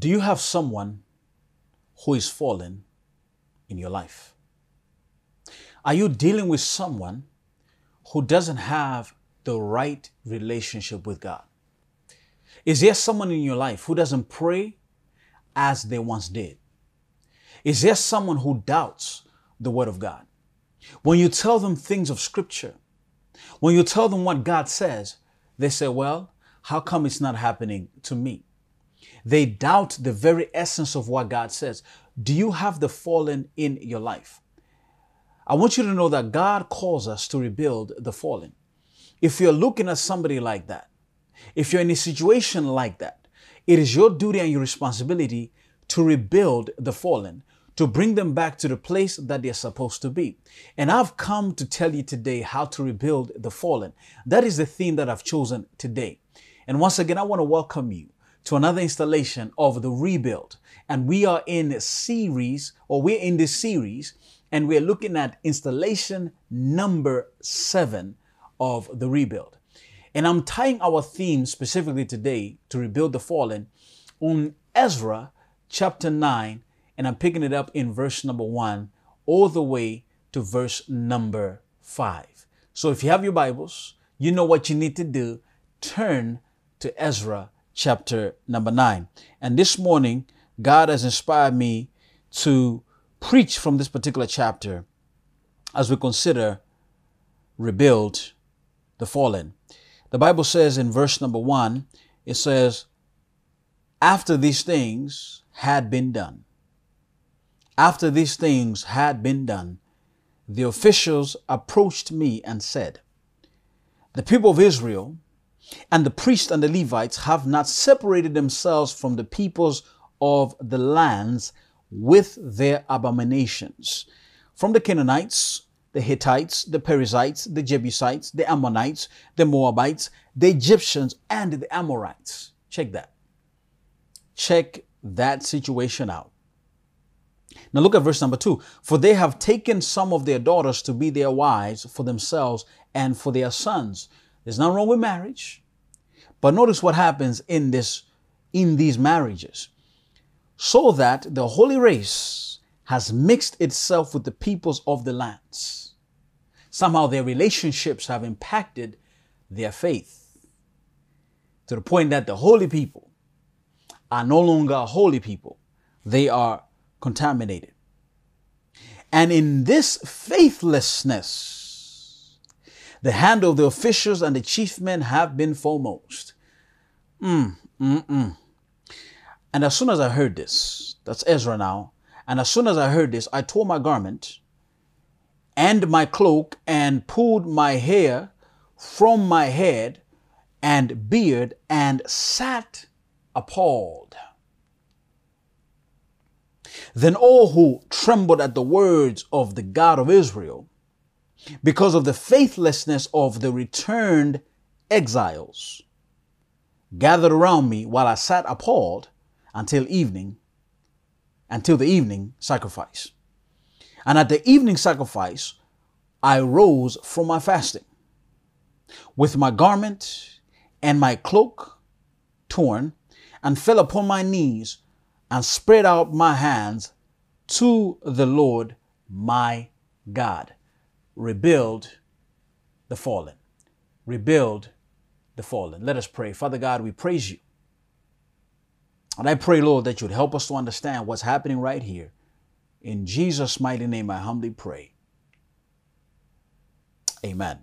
Do you have someone who is fallen in your life? Are you dealing with someone who doesn't have the right relationship with God? Is there someone in your life who doesn't pray as they once did? Is there someone who doubts the Word of God? When you tell them things of Scripture, when you tell them what God says, they say, Well, how come it's not happening to me? They doubt the very essence of what God says. Do you have the fallen in your life? I want you to know that God calls us to rebuild the fallen. If you're looking at somebody like that, if you're in a situation like that, it is your duty and your responsibility to rebuild the fallen, to bring them back to the place that they're supposed to be. And I've come to tell you today how to rebuild the fallen. That is the theme that I've chosen today. And once again, I want to welcome you to another installation of the rebuild. And we are in a series, or we're in this series, and we're looking at installation number seven of the rebuild. And I'm tying our theme specifically today to rebuild the fallen on Ezra chapter 9, and I'm picking it up in verse number 1 all the way to verse number 5. So if you have your Bibles, you know what you need to do. Turn to Ezra chapter number 9. And this morning, God has inspired me to preach from this particular chapter as we consider rebuild the fallen. The Bible says in verse number one, it says, after these things had been done, after these things had been done, the officials approached me and said, The people of Israel and the priests and the Levites have not separated themselves from the peoples of the lands with their abominations. From the Canaanites, the Hittites, the Perizzites, the Jebusites, the Ammonites, the Moabites, the Egyptians, and the Amorites. Check that. Check that situation out. Now look at verse number two. For they have taken some of their daughters to be their wives for themselves and for their sons. There's nothing wrong with marriage. But notice what happens in this, in these marriages. So that the holy race has mixed itself with the peoples of the lands. Somehow their relationships have impacted their faith to the point that the holy people are no longer holy people. They are contaminated. And in this faithlessness, the hand of the officials and the chief men have been foremost. Mm, mm, mm. And as soon as I heard this, that's Ezra now, and as soon as I heard this, I tore my garment and my cloak and pulled my hair from my head and beard and sat appalled. Then all who trembled at the words of the God of Israel, because of the faithlessness of the returned exiles, gathered around me while I sat appalled until evening until the evening sacrifice. And at the evening sacrifice, I rose from my fasting with my garment and my cloak torn and fell upon my knees and spread out my hands to the Lord my God. Rebuild the fallen. Rebuild the fallen. Let us pray. Father God, we praise you and I pray, Lord, that you'd help us to understand what's happening right here. In Jesus' mighty name, I humbly pray. Amen.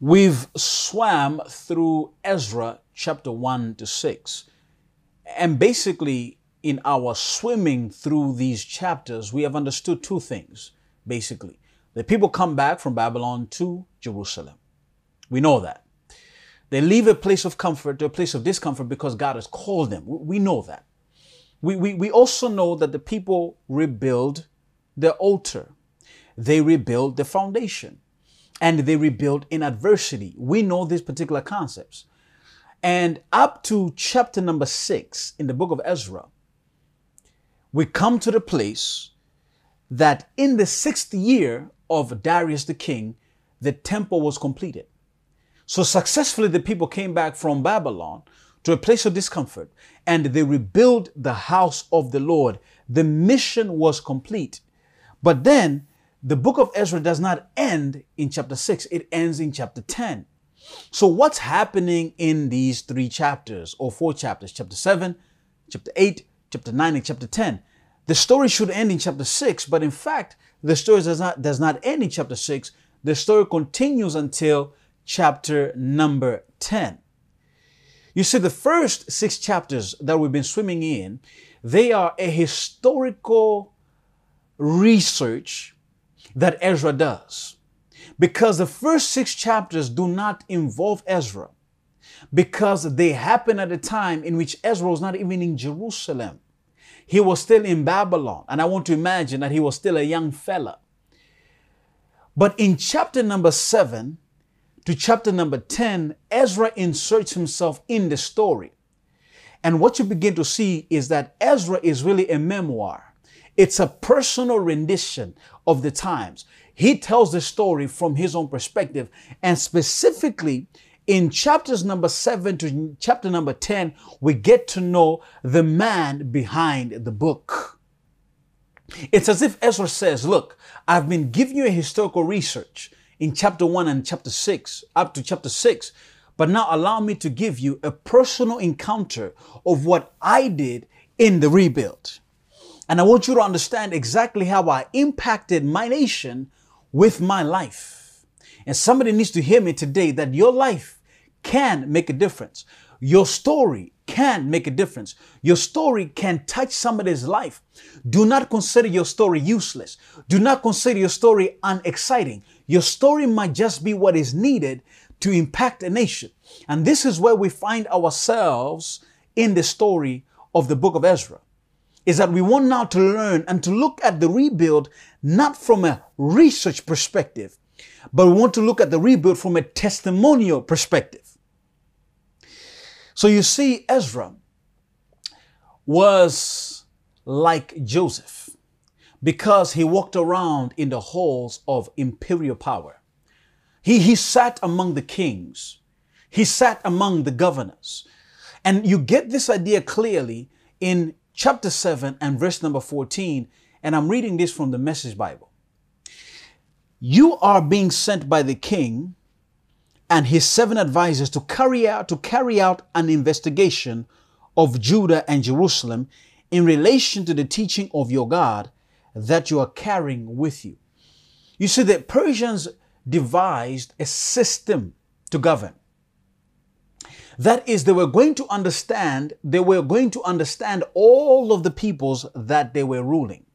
We've swam through Ezra chapter 1 to 6. And basically, in our swimming through these chapters, we have understood two things, basically. The people come back from Babylon to Jerusalem. We know that. They leave a place of comfort to a place of discomfort because God has called them. We know that. We, we, we also know that the people rebuild the altar. They rebuild the foundation and they rebuild in adversity. We know these particular concepts. And up to chapter number six in the book of Ezra, we come to the place that in the sixth year of Darius the king, the temple was completed. So successfully, the people came back from Babylon to a place of discomfort and they rebuilt the house of the Lord. The mission was complete. But then the book of Ezra does not end in chapter 6, it ends in chapter 10. So, what's happening in these three chapters or four chapters, chapter 7, chapter 8, chapter 9, and chapter 10? The story should end in chapter 6, but in fact, the story does not, does not end in chapter 6. The story continues until chapter number 10. You see, the first six chapters that we've been swimming in, they are a historical research that Ezra does. Because the first six chapters do not involve Ezra, because they happen at a time in which Ezra was not even in Jerusalem. He was still in Babylon, and I want to imagine that he was still a young fella. But in chapter number seven to chapter number 10, Ezra inserts himself in the story. And what you begin to see is that Ezra is really a memoir. It's a personal rendition of the times. He tells the story from his own perspective. And specifically, in chapters number seven to chapter number 10, we get to know the man behind the book. It's as if Ezra says, Look, I've been giving you a historical research in chapter 1 and chapter 6, up to chapter 6, but now allow me to give you a personal encounter of what I did in the rebuild. And I want you to understand exactly how I impacted my nation with my life. And somebody needs to hear me today that your life can make a difference. Your story can make a difference. Your story can touch somebody's life. Do not consider your story useless. Do not consider your story unexciting. Your story might just be what is needed to impact a nation. And this is where we find ourselves in the story of the book of Ezra is that we want now to learn and to look at the rebuild not from a research perspective, but we want to look at the rebuild from a testimonial perspective. So you see, Ezra was like Joseph because he walked around in the halls of imperial power. He, he sat among the kings. He sat among the governors. And you get this idea clearly in chapter 7 and verse number 14. And I'm reading this from the Message Bible. You are being sent by the king and his seven advisors to carry out to carry out an investigation of Judah and Jerusalem in relation to the teaching of your God that you are carrying with you. You see, the Persians devised a system to govern. That is, they were going to understand, they were going to understand all of the peoples that they were ruling.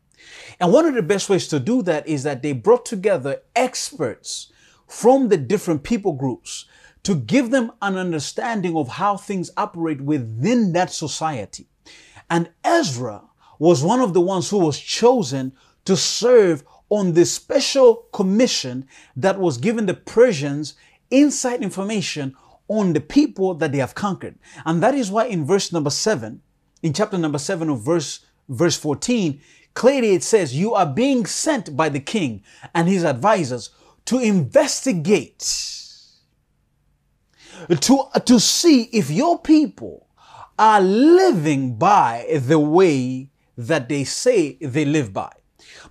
And one of the best ways to do that is that they brought together experts from the different people groups to give them an understanding of how things operate within that society. And Ezra was one of the ones who was chosen to serve on this special commission that was given the Persians inside information on the people that they have conquered. And that is why in verse number seven, in chapter number seven of verse, verse 14, clearly it says, You are being sent by the king and his advisors to investigate, to, to see if your people are living by the way that they say they live by.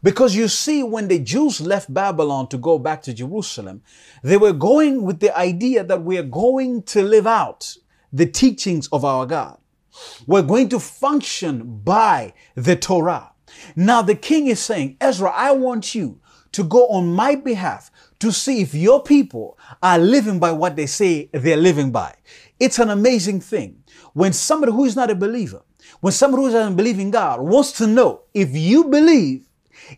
Because you see, when the Jews left Babylon to go back to Jerusalem, they were going with the idea that we are going to live out the teachings of our God. We're going to function by the Torah. Now the king is saying, Ezra, I want you to go on my behalf to see if your people are living by what they say they're living by. It's an amazing thing. When somebody who is not a believer, when somebody who doesn't believe in God wants to know if you believe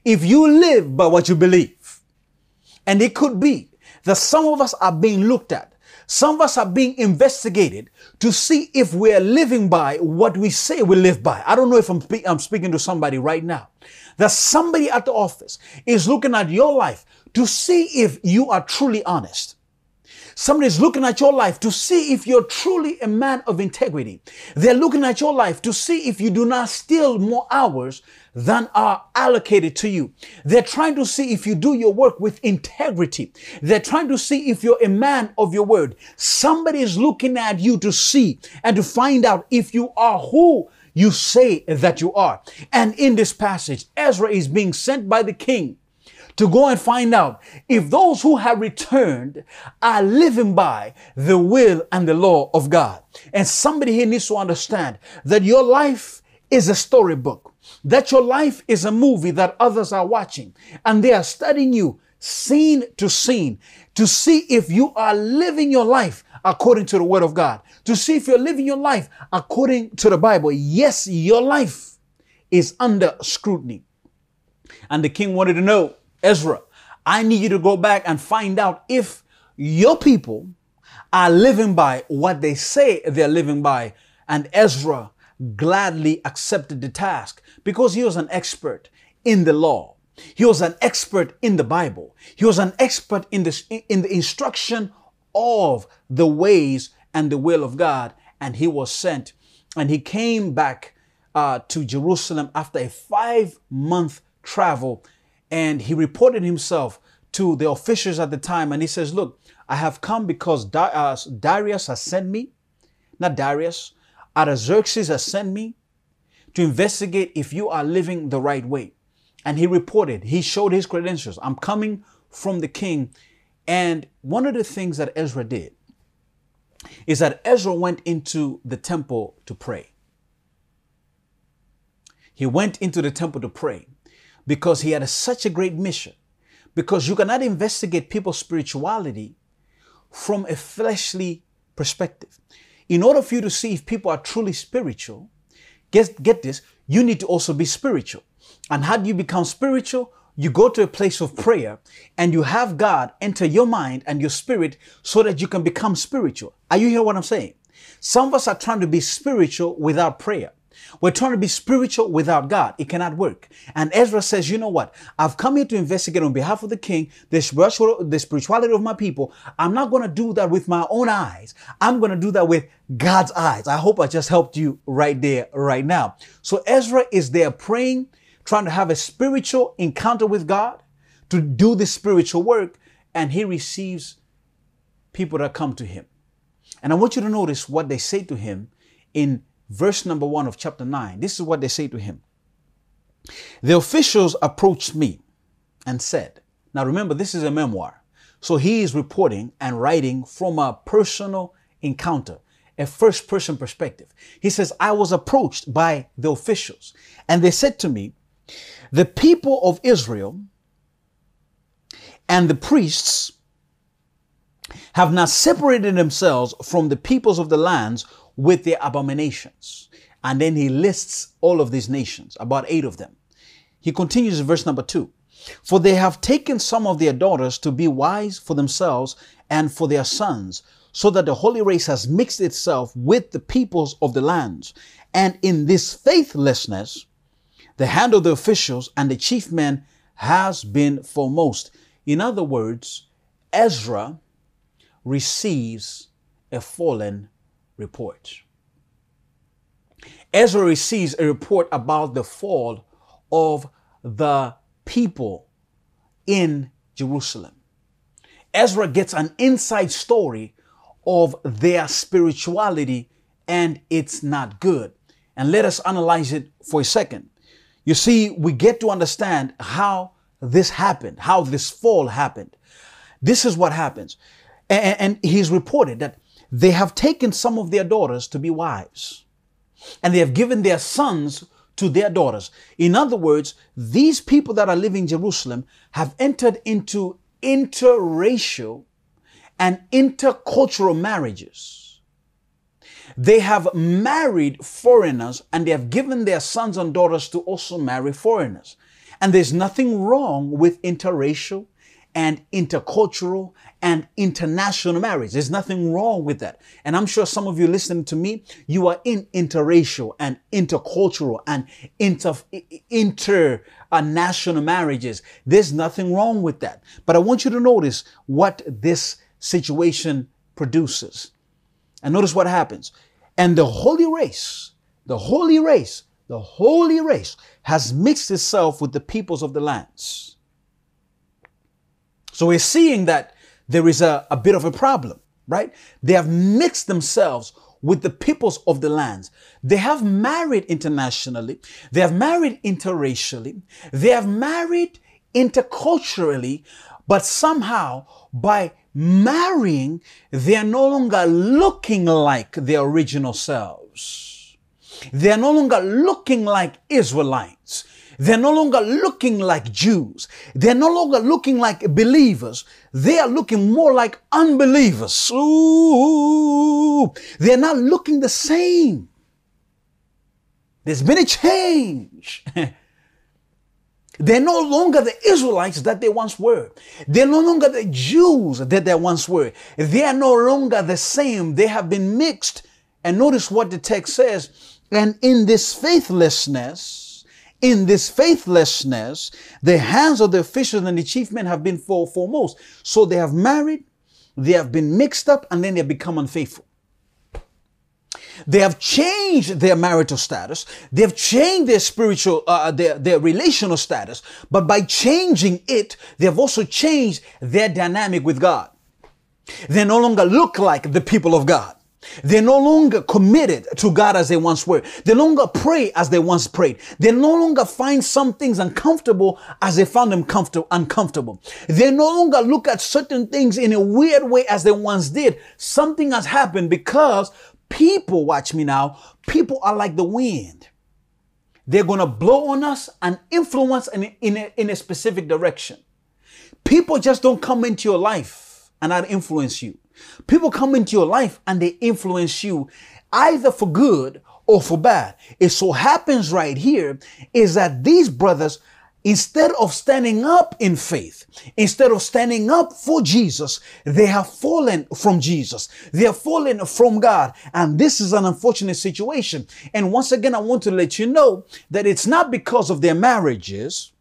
if you live by what you believe. And it could be that some of us are being looked at. Some of us are being investigated to see if we're living by what we say we live by. I don't know if I'm, spe- I'm speaking to somebody right now. That somebody at the office is looking at your life to see if you are truly honest. Somebody is looking at your life to see if you're truly a man of integrity. They're looking at your life to see if you do not steal more hours than are allocated to you. They're trying to see if you do your work with integrity. They're trying to see if you're a man of your word. Somebody is looking at you to see and to find out if you are who you say that you are. And in this passage, Ezra is being sent by the king to go and find out if those who have returned are living by the will and the law of God. And somebody here needs to understand that your life is a storybook, that your life is a movie that others are watching and they are studying you scene to scene to see if you are living your life according to the word of God, to see if you're living your life according to the Bible. Yes, your life is under scrutiny. And the king wanted to know Ezra, I need you to go back and find out if your people are living by what they say they're living by. And Ezra gladly accepted the task because he was an expert in the law. He was an expert in the Bible. He was an expert in the, in the instruction of the ways and the will of God. And he was sent and he came back uh, to Jerusalem after a five month travel and he reported himself to the officials at the time and he says, Look, I have come because uh, Darius has sent me, not Darius, Artaxerxes has sent me to investigate if you are living the right way. And he reported, he showed his credentials. I'm coming from the king. And one of the things that Ezra did is that Ezra went into the temple to pray. He went into the temple to pray because he had a, such a great mission. Because you cannot investigate people's spirituality from a fleshly perspective. In order for you to see if people are truly spiritual, get, get this, you need to also be spiritual. And how do you become spiritual? You go to a place of prayer and you have God enter your mind and your spirit so that you can become spiritual. Are you hearing what I'm saying? Some of us are trying to be spiritual without prayer. We're trying to be spiritual without God. It cannot work. And Ezra says, you know what? I've come here to investigate on behalf of the king, the, spiritual, the spirituality of my people. I'm not going to do that with my own eyes. I'm going to do that with God's eyes. I hope I just helped you right there, right now. So Ezra is there praying, trying to have a spiritual encounter with God to do the spiritual work. And he receives people that come to him. And I want you to notice what they say to him in verse number one of chapter 9. This is what they say to him. The officials approached me and said, Now remember, this is a memoir. So he is reporting and writing from a personal encounter, a first person perspective. He says, I was approached by the officials and they said to me, The people of Israel and the priests have not separated themselves from the peoples of the lands with their abominations. And then he lists all of these nations, about eight of them. He continues in verse number two. For they have taken some of their daughters to be wives for themselves and for their sons, so that the holy race has mixed itself with the peoples of the lands. And in this faithlessness, the hand of the officials and the chief men has been foremost. In other words, Ezra receives a fallen report. Ezra receives a report about the fall of the people in Jerusalem. Ezra gets an inside story of their spirituality and it's not good. And let us analyze it for a second. You see, we get to understand how this happened, how this fall happened. This is what happens. And, and he's reported that they have taken some of their daughters to be wives, and they have given their sons to their daughters. In other words, these people that are living in Jerusalem have entered into interracial and intercultural marriages. They have married foreigners and they have given their sons and daughters to also marry foreigners. And there's nothing wrong with interracial and intercultural and international marriage. There's nothing wrong with that. And I'm sure some of you listening to me, you are in interracial and intercultural and inter, international marriages. There's nothing wrong with that. But I want you to notice what this situation produces. And notice what happens. And the holy race, the holy race, the holy race has mixed itself with the peoples of the lands. So we're seeing that there is a, a bit of a problem, right? They have mixed themselves with the peoples of the lands. They have married internationally. They have married interracially. They have married interculturally, but somehow by marrying, they are no longer looking like their original selves. They are no longer looking like Israelites. They're no longer looking like Jews. They're no longer looking like believers. They are looking more like unbelievers. Ooh, they're not looking the same. There's been a change. They're no longer the Israelites that they once were. They're no longer the Jews that they once were. They are no longer the same. They have been mixed. And notice what the text says. And in this faithlessness, in this faithlessness, the hands of the officials and the chief men have been for foremost. So they have married, they have been mixed up, and then they have become unfaithful. They have changed their marital status. They have changed their spiritual, uh, their, their relational status. But by changing it, they have also changed their dynamic with God. They no longer look like the people of God. They're no longer committed to God as they once were. They no longer pray as they once prayed. They no longer find some things uncomfortable as they found them comfortable, uncomfortable. They no longer look at certain things in a weird way as they once did. Something has happened because People, watch me now, people are like the wind. They're going to blow on us and influence in, in, a, in a specific direction. People just don't come into your life and not influence you. People come into your life and they influence you either for good or for bad. It so happens right here is that these brothers Instead of standing up in faith, instead of standing up for Jesus, they have fallen from Jesus. They have fallen from God. And this is an unfortunate situation. And once again, I want to let you know that it's not because of their marriages.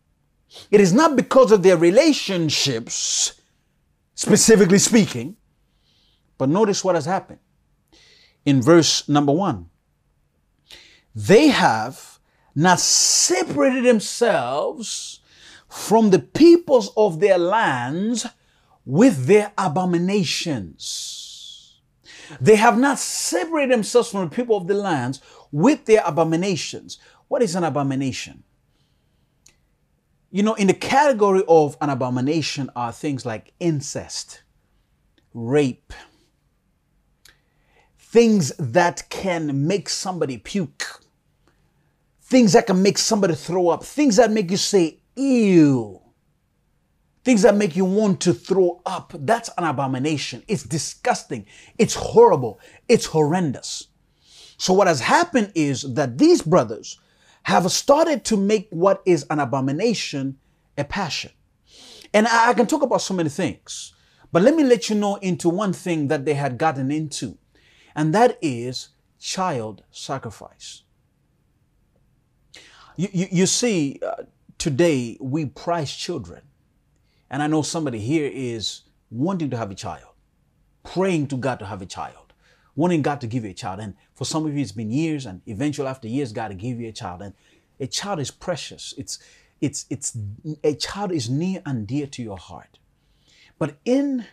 It is not because of their relationships, specifically speaking. But notice what has happened in verse number one. They have not separated themselves from the peoples of their lands with their abominations. They have not separated themselves from the people of the lands with their abominations. What is an abomination? You know, in the category of an abomination are things like incest, rape, things that can make somebody puke, things that can make somebody throw up, things that make you say, ew, things that make you want to throw up. That's an abomination. It's disgusting. It's horrible. It's horrendous. So, what has happened is that these brothers have started to make what is an abomination a passion. And I can talk about so many things, but let me let you know into one thing that they had gotten into, and that is child sacrifice. You, you, see, uh, today we prize children. And I know somebody here is wanting to have a child, praying to God to have a child, wanting God to give you a child. And for some of you, it's been years, and eventually after years, God to give you a child. And a child is precious. It's it's it's a child is near and dear to your heart. But in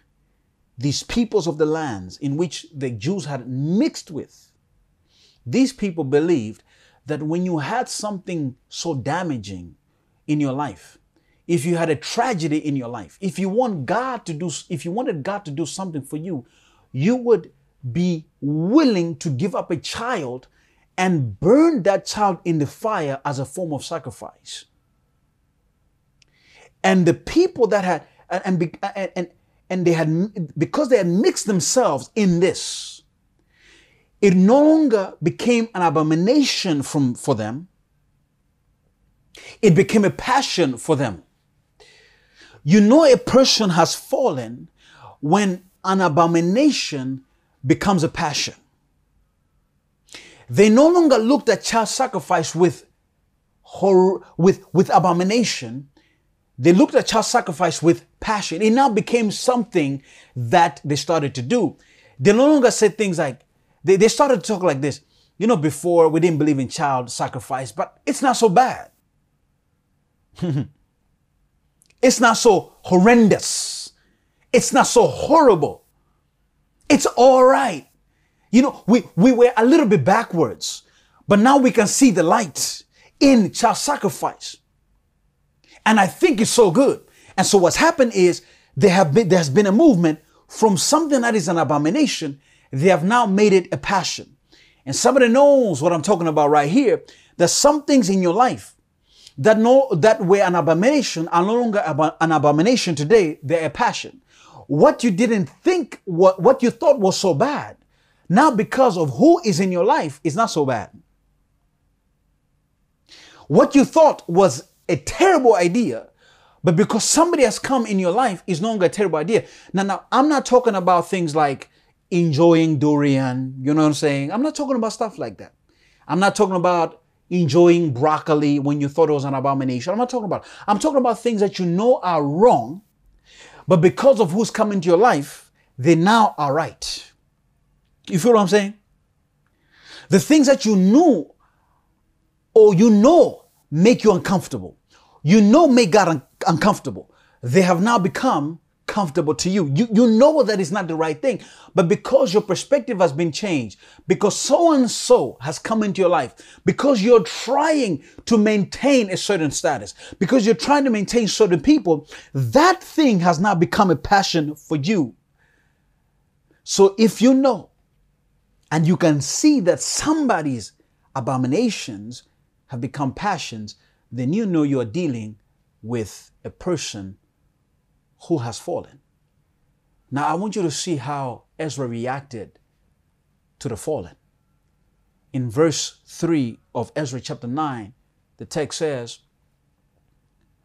these peoples of the lands in which the Jews had mixed with, these people believed that when you had something so damaging in your life, if you had a tragedy in your life, if you want God to do, if you wanted God to do something for you, you would be willing to give up a child and burn that child in the fire as a form of sacrifice. And the people that had, and, and, and, and they had, because they had mixed themselves in this, it no longer became an abomination from, for them. It became a passion for them. You know a person has fallen when an abomination becomes a passion. They no longer looked at child sacrifice with horror, with, with abomination. they looked at child sacrifice with passion. It now became something that they started to do. They no longer said things like, they, they started to talk like this. You know, before we didn't believe in child sacrifice, but it's not so bad. it's not so horrendous. It's not so horrible. It's all right. You know, we, we were a little bit backwards, but now we can see the light in child sacrifice. And I think it's so good. And so what's happened is there have been, there's been a movement from something that is an abomination. They have now made it a passion. And somebody knows what I'm talking about right here. There's some things in your life that no, that were an abomination are no longer an abomination today. They're a passion. What you didn't think, what, what you thought was so bad, now because of who is in your life is not so bad. What you thought was a terrible idea, but because somebody has come in your life is no longer a terrible idea. Now, now I'm not talking about things like enjoying durian, you know what I'm saying? I'm not talking about stuff like that. I'm not talking about enjoying broccoli when you thought it was an abomination. I'm not talking about. I'm talking about things that you know are wrong, but because of who's come into your life, they now are right. You feel what I'm saying? The things that you knew or you know make you uncomfortable, you know make God un- uncomfortable, they have now become comfortable to you. You, you know that it's not the right thing, but because your perspective has been changed, because so and so has come into your life, because you're trying to maintain a certain status, because you're trying to maintain certain people, that thing has now become a passion for you. So if you know and you can see that somebody's abominations have become passions, then you know you are dealing with a person who has fallen. Now, I want you to see how Ezra reacted to the fallen. In verse 3 of Ezra chapter 9, the text says,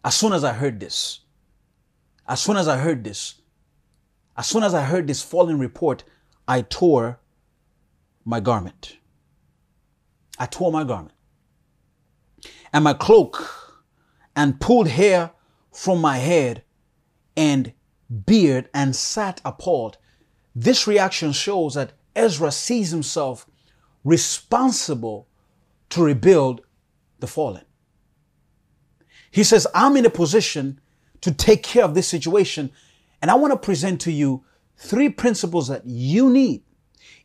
As soon as I heard this, as soon as I heard this, as soon as I heard this fallen report, I tore my garment. I tore my garment and my cloak and pulled hair from my head and beard and sat appalled. This reaction shows that Ezra sees himself responsible to rebuild the fallen. He says, I'm in a position to take care of this situation. And I want to present to you three principles that you need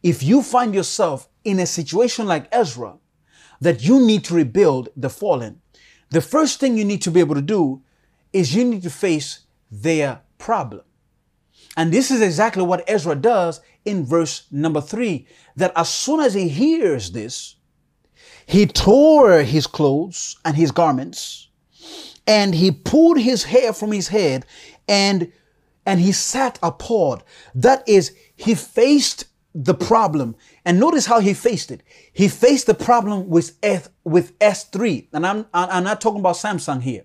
if you find yourself in a situation like Ezra that you need to rebuild the fallen. The first thing you need to be able to do is you need to face their problem. And this is exactly what Ezra does in verse number three, that as soon as he hears this, he tore his clothes and his garments, and he pulled his hair from his head, and and he sat appalled. That is, he faced the problem. And notice how he faced it. He faced the problem with S, with S3. And I'm, I'm not talking about Samsung here.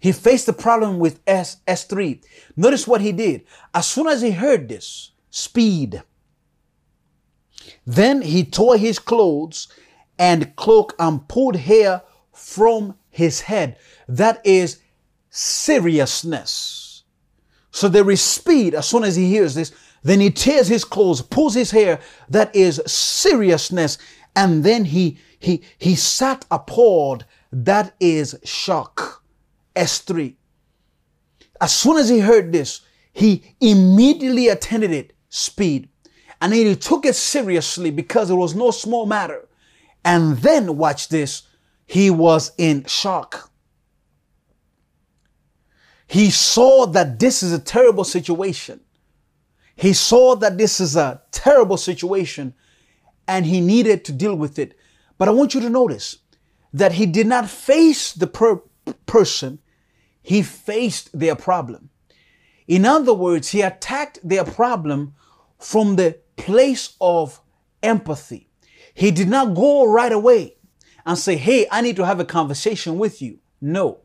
He faced the problem with S, S3. Notice what he did. As soon as he heard this, speed. Then he tore his clothes and cloak and pulled hair from his head. That is seriousness. So there is speed as soon as he hears this. Then he tears his clothes, pulls his hair. That is seriousness. And then he, he, he sat appalled. That is shock. S3. As soon as he heard this, he immediately attended it speed. And he took it seriously because it was no small matter. And then, watch this, he was in shock. He saw that this is a terrible situation. He saw that this is a terrible situation and he needed to deal with it. But I want you to notice that he did not face the per- person, he faced their problem. In other words, he attacked their problem from the place of empathy. He did not go right away and say, Hey, I need to have a conversation with you. No.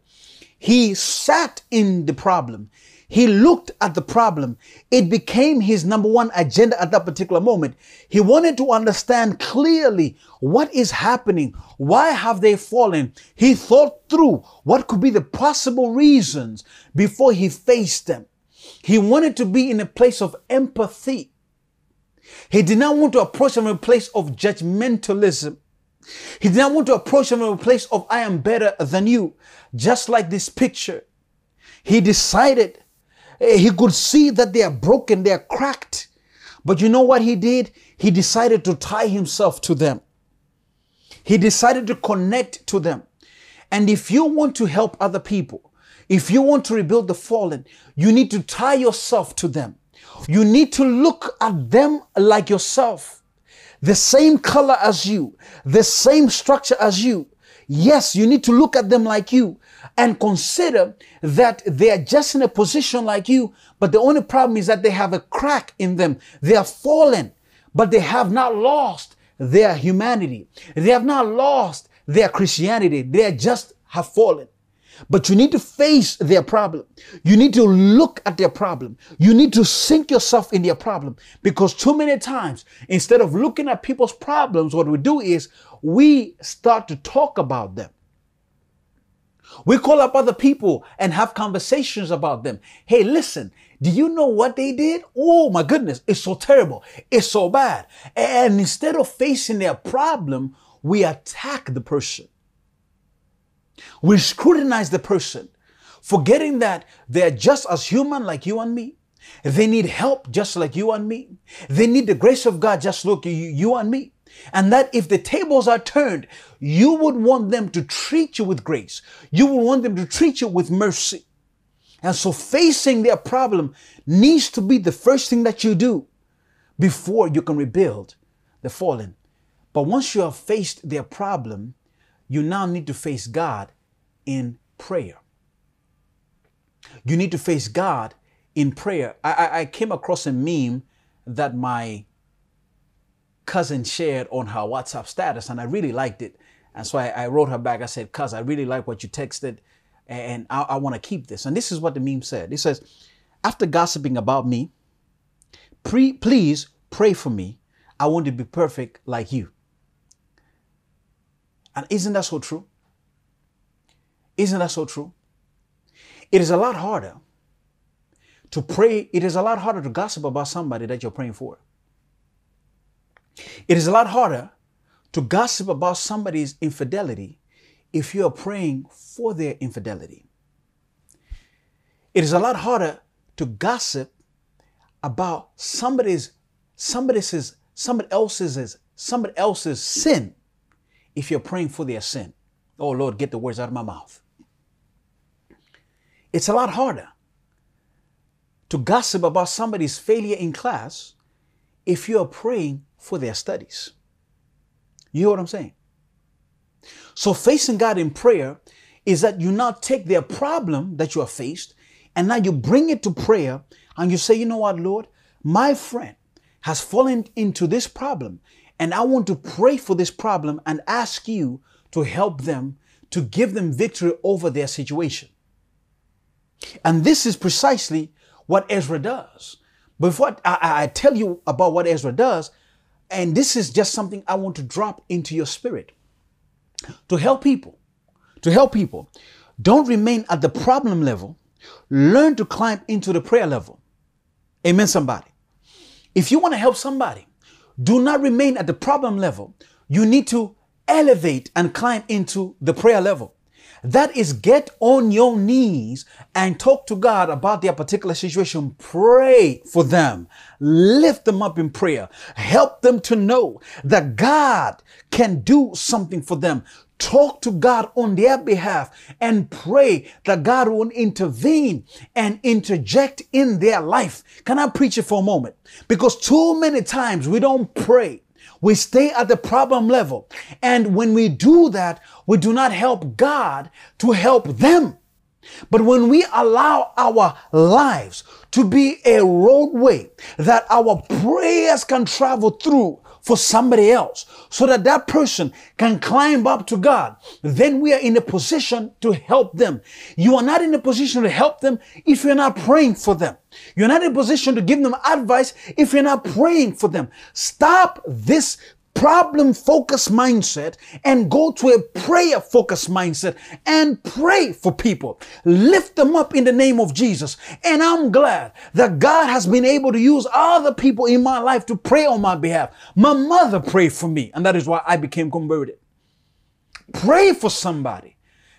He sat in the problem. He looked at the problem. It became his number one agenda at that particular moment. He wanted to understand clearly what is happening. Why have they fallen? He thought through what could be the possible reasons before he faced them. He wanted to be in a place of empathy. He did not want to approach them in a place of judgmentalism. He did not want to approach them in a place of I am better than you. Just like this picture. He decided Eh, he could see that they are broken, they are cracked. But you know what he did? He decided to tie himself to them. He decided to connect to them. And if you want to help other people, if you want to rebuild the fallen, you need to tie yourself to them. You need to look at them like yourself. The same color as you, the same structure as you. Yes, you need to look at them like you and consider that they are just in a position like you, but the only problem is that they have a crack in them. They are fallen, but they have not lost their humanity. They have not lost their Christianity. They just have fallen. But you need to face their problem. You need to look at their problem. You need to sink yourself in their problem because too many times, instead of looking at people's problems, what we do is we start to talk about them. We call up other people and have conversations about them. Hey, listen, do you know what they did? Oh my goodness, it's so terrible. It's so bad. And instead of facing their problem, we attack the person. We scrutinize the person, forgetting that they're just as human like you and me. They need help just like you and me. They need the grace of God just like you, you and me. And that if the tables are turned, you would want them to treat you with grace. You would want them to treat you with mercy. And so facing their problem needs to be the first thing that you do before you can rebuild the fallen. But once you have faced their problem, you now need to face God in prayer. You need to face God in prayer. I, I, came across a meme that my cousin shared on her WhatsApp status, and I really liked it. And so I, I wrote her back. I said, Cuz, I really like what you texted, and I, I want to keep this. And this is what the meme said it says, After gossiping about me, pre- please pray for me. I want to be perfect like you. And isn't that so true? Isn't that so true? It is a lot harder to pray, it is a lot harder to gossip about somebody that you're praying for. It is a lot harder to gossip about somebody's infidelity if you are praying for their infidelity. It is a lot harder to gossip about somebody's somebody's somebody else's somebody else's sin if you're praying for their sin. Oh Lord, get the words out of my mouth. It's a lot harder to gossip about somebody's failure in class if you are praying for their studies. You hear what I'm saying? So facing God in prayer is that you now take their problem that you are faced and now you bring it to prayer and you say, you know what, Lord, my friend has fallen into this problem and I want to pray for this problem and ask you to help them to give them victory over their situation. And this is precisely what Ezra does. Before I, I tell you about what Ezra does, and this is just something I want to drop into your spirit to help people. To help people. Don't remain at the problem level. Learn to climb into the prayer level. Amen, somebody. If you want to help somebody, do not remain at the problem level. You need to elevate and climb into the prayer level. That is get on your knees and talk to God about their particular situation. Pray for them. Lift them up in prayer. Help them to know that God can do something for them. Talk to God on their behalf and pray that God will intervene and interject in their life. Can I preach it for a moment? Because too many times we don't pray we stay at the problem level. And when we do that, we do not help God to help them. But when we allow our lives to be a roadway that our prayers can travel through for somebody else so that that person can climb up to God, then we are in a position to help them. You are not in a position to help them if you're not praying for them. You're not in a position to give them advice if you're not praying for them. Stop this problem focused mindset and go to a prayer focused mindset and pray for people. Lift them up in the name of Jesus. And I'm glad that God has been able to use other people in my life to pray on my behalf. My mother prayed for me, and that is why I became converted. Pray for somebody.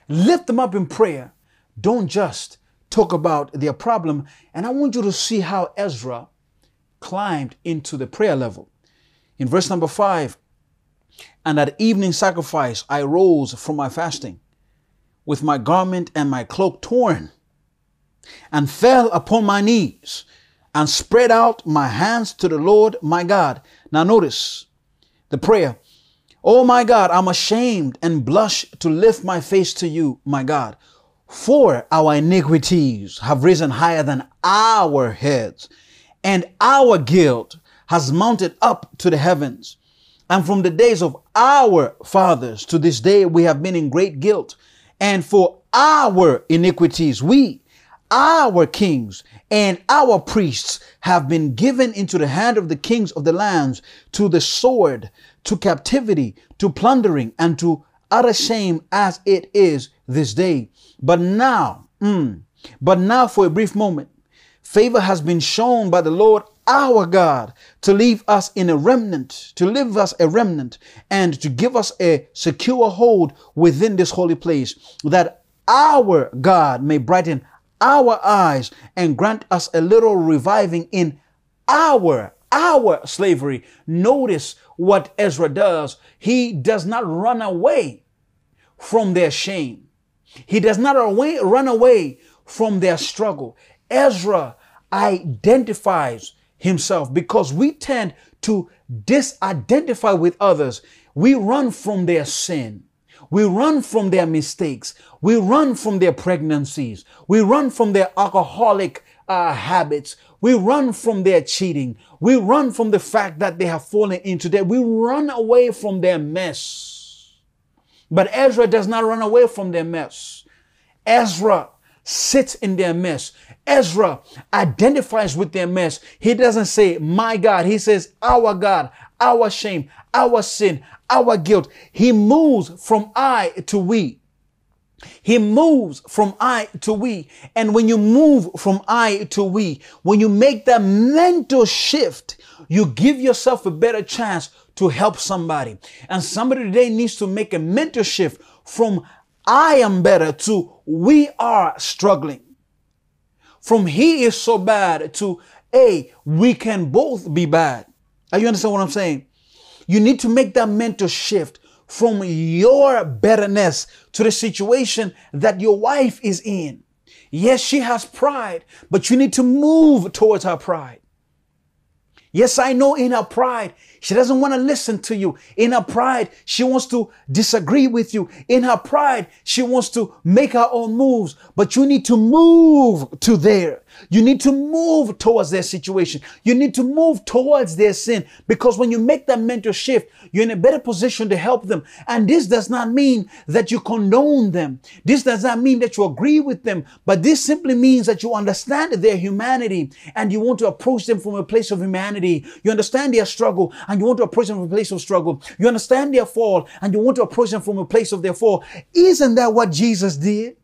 Lift them up in prayer. Don't just talk about their problem. And I want you to see how Ezra climbed into the prayer level. In verse number five, and at evening sacrifice I rose from my fasting with my garment and my cloak torn and fell upon my knees and spread out my hands to the Lord my God. Now notice the prayer. Oh my God, I'm ashamed and blush to lift my face to you, my God. For our iniquities have risen higher than our heads, and our guilt has mounted up to the heavens. And from the days of our fathers to this day, we have been in great guilt. And for our iniquities, we, our kings, and our priests have been given into the hand of the kings of the lands to the sword, to captivity, to plundering, and to utter shame as it is this day. But now, mm, but now for a brief moment, favor has been shown by the Lord our God to leave us in a remnant, to leave us a remnant, and to give us a secure hold within this holy place, that our God may brighten our eyes and grant us a little reviving in our our slavery. Notice what Ezra does. He does not run away from their shame. He does not away, run away from their struggle. Ezra identifies himself because we tend to disidentify with others. We run from their sin. We run from their mistakes. We run from their pregnancies. We run from their alcoholic uh, habits. We run from their cheating. We run from the fact that they have fallen into debt. We run away from their mess. But Ezra does not run away from their mess. Ezra sits in their mess. Ezra identifies with their mess. He doesn't say, my God. He says, our God, our shame, our sin, our guilt. He moves from I to we. He moves from I to we. And when you move from I to we, when you make that mental shift, you give yourself a better chance to help somebody. And somebody today needs to make a mental shift from I am better to we are struggling. From he is so bad to a we can both be bad. Are you understand what I'm saying? You need to make that mental shift from your betterness to the situation that your wife is in. Yes, she has pride, but you need to move towards her pride. Yes, I know in her pride, she doesn't want to listen to you. In her pride, she wants to disagree with you. In her pride, she wants to make her own moves. But you need to move to there. You need to move towards their situation. You need to move towards their sin because when you make that mental shift, you're in a better position to help them. And this does not mean that you condone them. This does not mean that you agree with them, but this simply means that you understand their humanity and you want to approach them from a place of humanity. You understand their struggle and you want to approach them from a place of struggle. You understand their fall and you want to approach them from a place of their fall. Isn't that what Jesus did?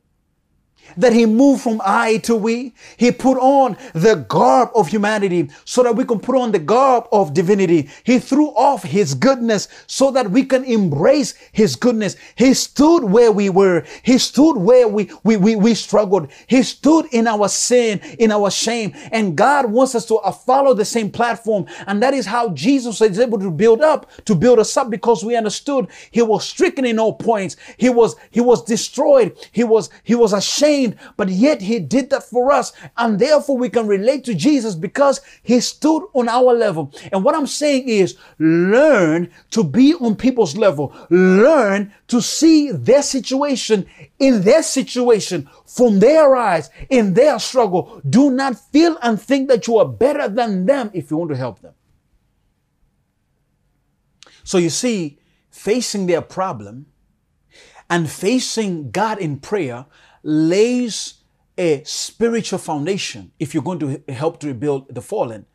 That he moved from I to we. He put on the garb of humanity so that we can put on the garb of divinity. He threw off his goodness so that we can embrace his goodness. He stood where we were. He stood where we, we, we, we struggled. He stood in our sin, in our shame. And God wants us to uh, follow the same platform. And that is how Jesus is able to build up, to build us up because we understood he was stricken in all points. He was, he was destroyed. He was, he was ashamed but yet he did that for us. And therefore we can relate to Jesus because he stood on our level. And what I'm saying is learn to be on people's level. Learn to see their situation in their situation from their eyes, in their struggle. Do not feel and think that you are better than them if you want to help them. So you see, facing their problem and facing God in prayer lays a spiritual foundation if you're going to help to rebuild the fallen.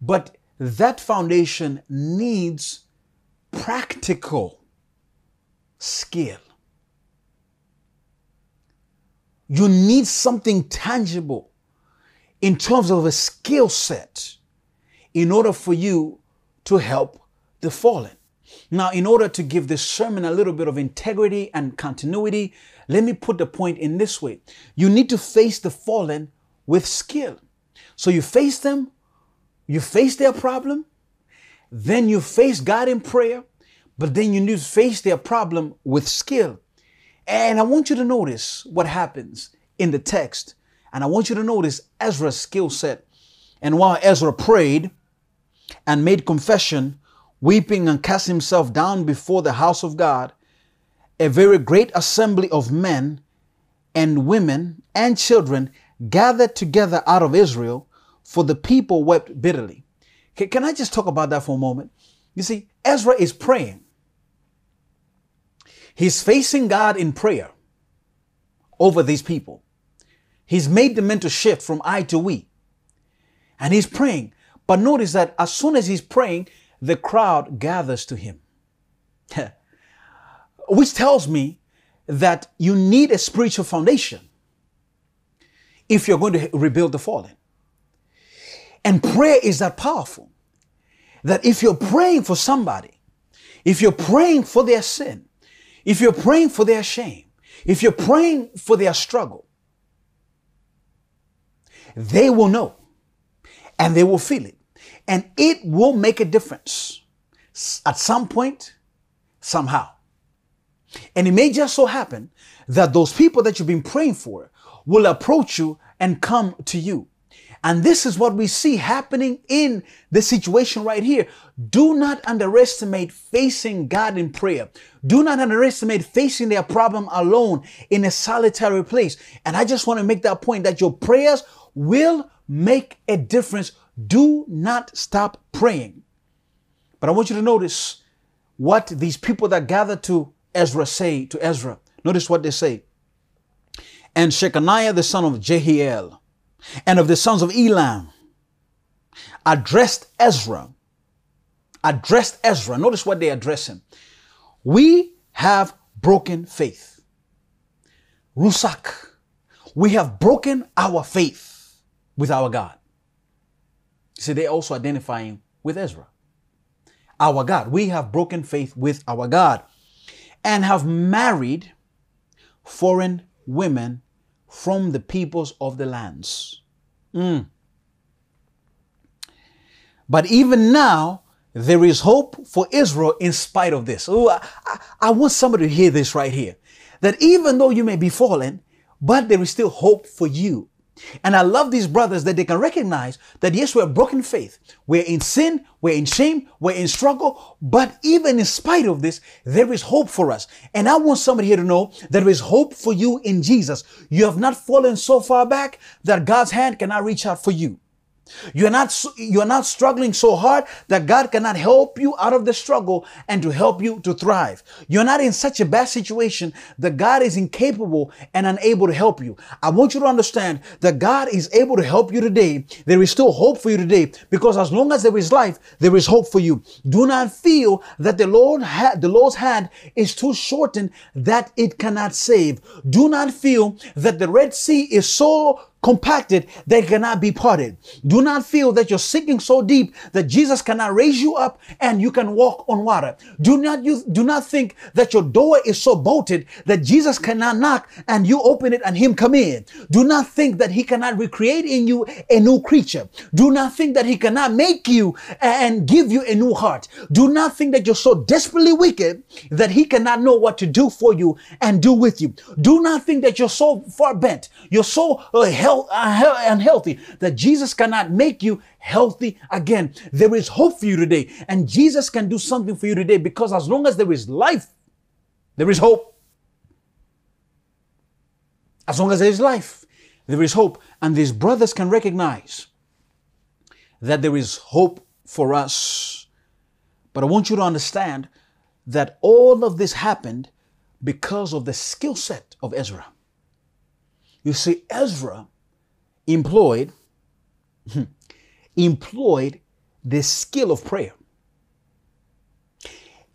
But that foundation needs practical skill. You need something tangible in terms of a skill set in order for you to help the fallen. Now, in order to give this sermon a little bit of integrity and continuity, let me put the point in this way. You need to face the fallen with skill. So you face them, you face their problem, then you face God in prayer, but then you need to face their problem with skill. And I want you to notice what happens in the text. And I want you to notice Ezra's skill set. And while Ezra prayed and made confession, weeping and cast himself down before the house of God, a very great assembly of men and women and children gathered together out of Israel, for the people wept bitterly. Can I just talk about that for a moment? You see, Ezra is praying. He's facing God in prayer over these people. He's made the mental shift from I to we. And he's praying. But notice that as soon as he's praying, the crowd gathers to him. Which tells me that you need a spiritual foundation if you're going to rebuild the fallen. And prayer is that powerful that if you're praying for somebody, if you're praying for their sin, if you're praying for their shame, if you're praying for their struggle, they will know and they will feel it and it will make a difference at some point, somehow. And it may just so happen that those people that you've been praying for will approach you and come to you. And this is what we see happening in the situation right here. Do not underestimate facing God in prayer. Do not underestimate facing their problem alone in a solitary place. And I just want to make that point that your prayers will make a difference do not stop praying. But I want you to notice what these people that gather to Ezra say to Ezra. Notice what they say. And Shechaniah the son of Jehiel and of the sons of Elam addressed Ezra. Addressed Ezra. Notice what they address him. We have broken faith. Rusak. We have broken our faith with our God. See, they're also identifying with Ezra. Our God. We have broken faith with our God and have married foreign women from the peoples of the lands. Mm. But even now, there is hope for Israel in spite of this. Oh, I, I, want somebody to hear this right here. That even though you may be fallen, but there is still hope for you. And I love these brothers that they can recognize that yes, we're broken faith. We're in sin, we're in shame, we're in struggle, but even in spite of this, there is hope for us. And I want somebody here to know there is hope for you in Jesus. You have not fallen so far back that God's hand cannot reach out for you. You're not, you're not struggling so hard that God cannot help you out of the struggle and to help you to thrive. You're not in such a bad situation that God is incapable and unable to help you. I want you to understand that God is able to help you today. There is still hope for you today because as long as there is life, there is hope for you. Do not feel that the Lord ha- the Lord's hand is too shortened that it cannot save. Do not feel that the Red Sea is so compacted they cannot be parted. Do not feel that you're sinking so deep that Jesus cannot raise you up and you can walk on water. Do not you do not think that your door is so bolted that Jesus cannot knock and you open it and him come in. Do not think that he cannot recreate in you a new creature. Do not think that he cannot make you and give you a new heart. Do not think that you're so desperately wicked that he cannot know what to do for you and do with you. Do not think that you're so far bent. You're so uh, health, uh, unhealthy, that Jesus cannot make you healthy again. There is hope for you today, and Jesus can do something for you today because as long as there is life, there is hope. As long as there is life, there is hope. And these brothers can recognize that there is hope for us. But I want you to understand that all of this happened because of the skill set of Ezra. You see, Ezra employed employed the skill of prayer.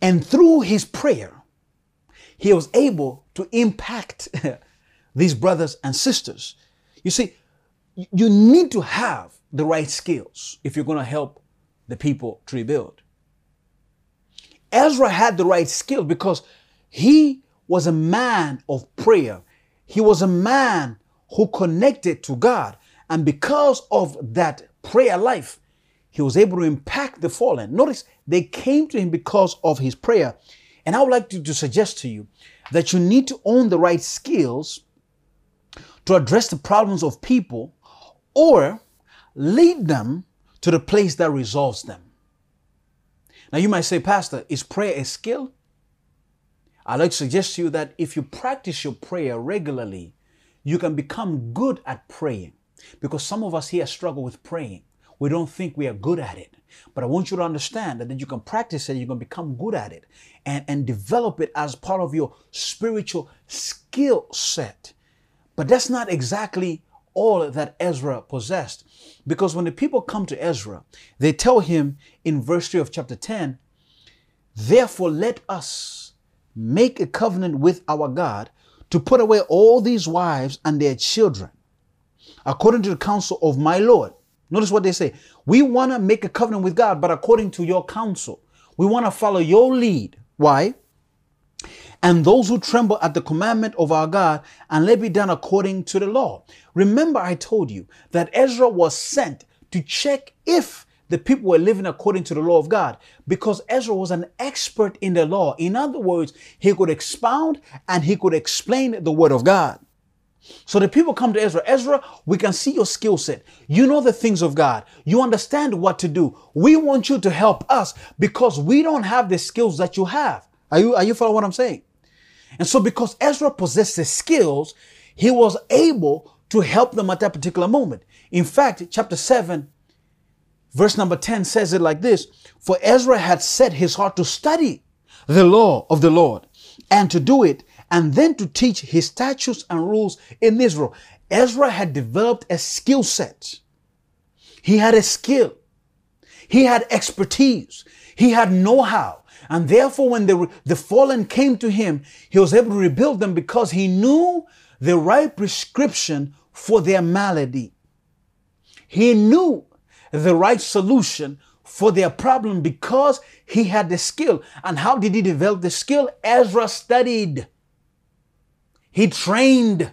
And through his prayer, he was able to impact these brothers and sisters. You see, you need to have the right skills if you're going to help the people to rebuild. Ezra had the right skills because he was a man of prayer. He was a man who connected to God. And because of that prayer life, he was able to impact the fallen. Notice they came to him because of his prayer. And I would like to, to suggest to you that you need to own the right skills to address the problems of people or lead them to the place that resolves them. Now, you might say, Pastor, is prayer a skill? I'd like to suggest to you that if you practice your prayer regularly, you can become good at praying. Because some of us here struggle with praying. We don't think we are good at it. But I want you to understand that, you can practice it, you can become good at it and, and develop it as part of your spiritual skill set. But that's not exactly all that Ezra possessed. Because when the people come to Ezra, they tell him in verse 3 of chapter 10, Therefore let us make a covenant with our God to put away all these wives and their children, according to the counsel of my Lord. Notice what they say. We want to make a covenant with God, but according to your counsel. We want to follow your lead. Why? And those who tremble at the commandment of our God, and let be done according to the law. Remember, I told you that Ezra was sent to check if the people were living according to the law of God because Ezra was an expert in the law. In other words, he could expound and he could explain the word of God. So the people come to Ezra. Ezra, we can see your skill set. You know the things of God. You understand what to do. We want you to help us because we don't have the skills that you have. Are you, are you following what I'm saying? And so because Ezra possessed the skills, he was able to help them at that particular moment. In fact, chapter 7, verse number 10 says it like this For Ezra had set his heart to study the law of the Lord and to do it and then to teach his statutes and rules in Israel. Ezra had developed a skill set. He had a skill. He had expertise. He had know-how. And therefore, when the, the fallen came to him, he was able to rebuild them because he knew the right prescription for their malady. He knew the right solution for their problem because he had the skill. And how did he develop the skill? Ezra studied. He trained.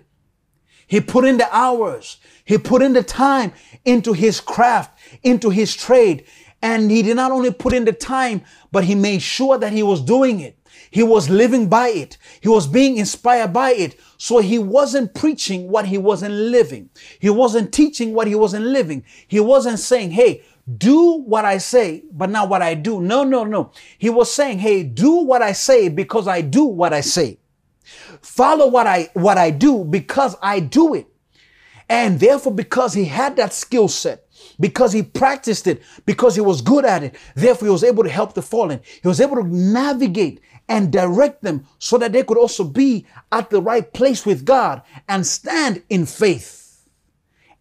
He put in the hours. He put in the time into his craft, into his trade. And he did not only put in the time, but he made sure that he was doing it. He was living by it. He was being inspired by it. So he wasn't preaching what he wasn't living. He wasn't teaching what he wasn't living. He wasn't saying, Hey, do what I say, but not what I do. No, no, no. He was saying, Hey, do what I say because I do what I say. Follow what I, what I do because I do it. And therefore, because he had that skill set, because he practiced it, because he was good at it, therefore he was able to help the fallen. He was able to navigate and direct them so that they could also be at the right place with God and stand in faith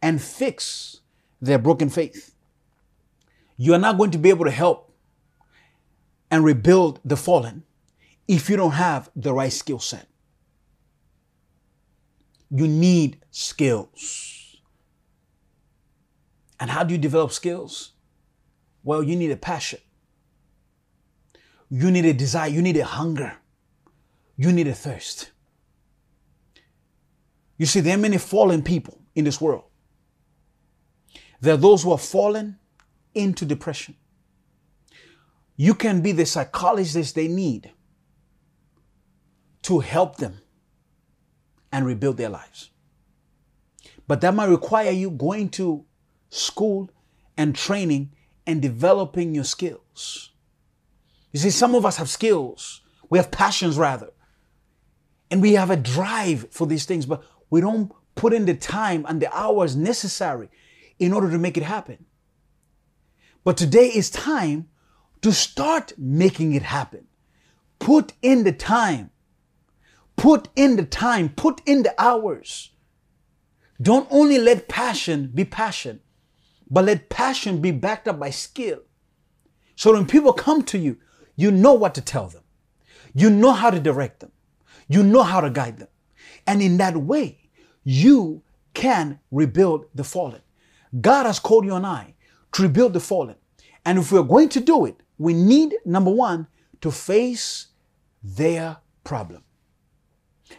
and fix their broken faith. You are not going to be able to help and rebuild the fallen if you don't have the right skill set you need skills. And how do you develop skills? Well, you need a passion. You need a desire. You need a hunger. You need a thirst. You see, there are many fallen people in this world. There are those who are fallen into depression. You can be the psychologist they need to help them and rebuild their lives. But that might require you going to school and training and developing your skills. You see, some of us have skills. We have passions rather. And we have a drive for these things, but we don't put in the time and the hours necessary in order to make it happen. But today is time to start making it happen. Put in the time. Put in the time. Put in the hours. Don't only let passion be passion, but let passion be backed up by skill. So when people come to you, you know what to tell them. You know how to direct them. You know how to guide them. And in that way, you can rebuild the fallen. God has called you and I to rebuild the fallen. And if we're going to do it, we need, number one, to face their problem.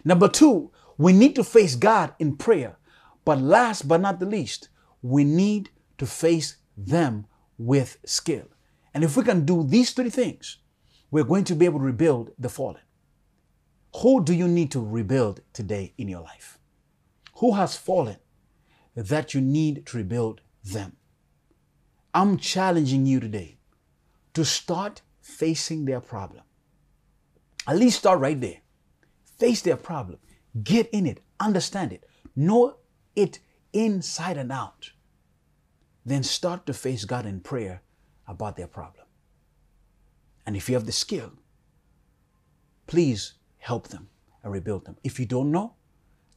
Number two, we need to face God in prayer. But last but not the least, we need to face them with skill. And if we can do these three things, we're going to be able to rebuild the fallen. Who do you need to rebuild today in your life? Who has fallen that you need to rebuild them? I'm challenging you today to start facing their problem. At least start right there. Face their problem. Get in it. Understand it. Know it inside and out. Then start to face God in prayer about their problem. And if you have the skill, please help them and rebuild them. If you don't know,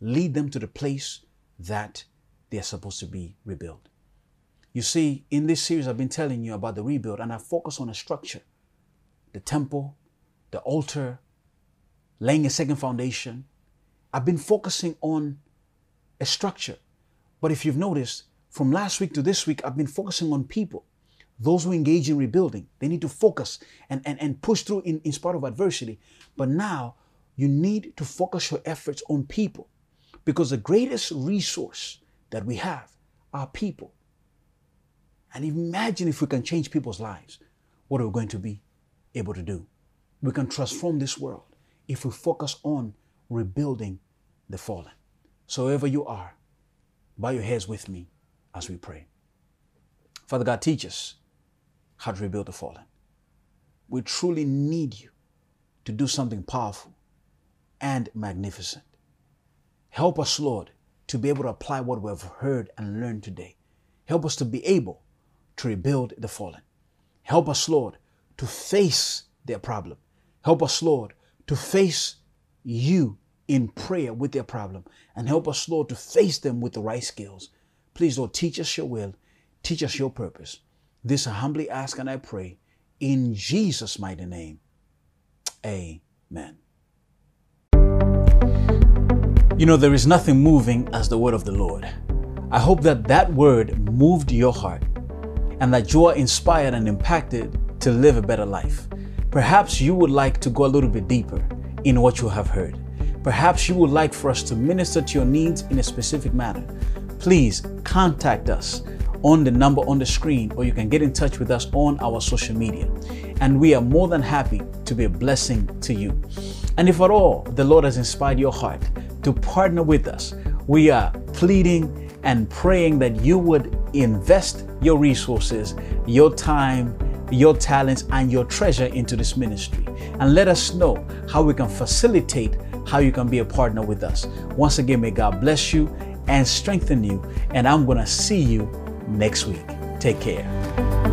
lead them to the place that they're supposed to be rebuilt. You see, in this series, I've been telling you about the rebuild, and I focus on a structure the temple, the altar, laying a second foundation. I've been focusing on a structure. But if you've noticed, from last week to this week, I've been focusing on people. Those who engage in rebuilding, they need to focus and, and, and push through in, in spite of adversity. But now you need to focus your efforts on people because the greatest resource that we have are people. And imagine if we can change people's lives, what are we going to be able to do? We can transform this world if we focus on rebuilding the fallen. So, wherever you are, bow your heads with me as we pray. Father God, teach us how to rebuild the fallen. We truly need you to do something powerful and magnificent. Help us, Lord, to be able to apply what we have heard and learned today. Help us to be able to rebuild the fallen. Help us, Lord, to face their problem. Help us, Lord, to face you in prayer with their problem. And help us, Lord, to face them with the right skills. Please, Lord, teach us your will, teach us your purpose. This I humbly ask and I pray in Jesus' mighty name. Amen. You know, there is nothing moving as the word of the Lord. I hope that that word moved your heart and that you are inspired and impacted to live a better life. Perhaps you would like to go a little bit deeper in what you have heard. Perhaps you would like for us to minister to your needs in a specific manner. Please contact us on the number on the screen, or you can get in touch with us on our social media. And we are more than happy to be a blessing to you. And if at all the Lord has inspired your heart to partner with us, we are pleading and praying that you would invest your resources, your time, your talents, and your treasure into this ministry. And let us know how we can facilitate how you can be a partner with us. Once again, may God bless you and strengthen you. And I'm going to see you next week. Take care.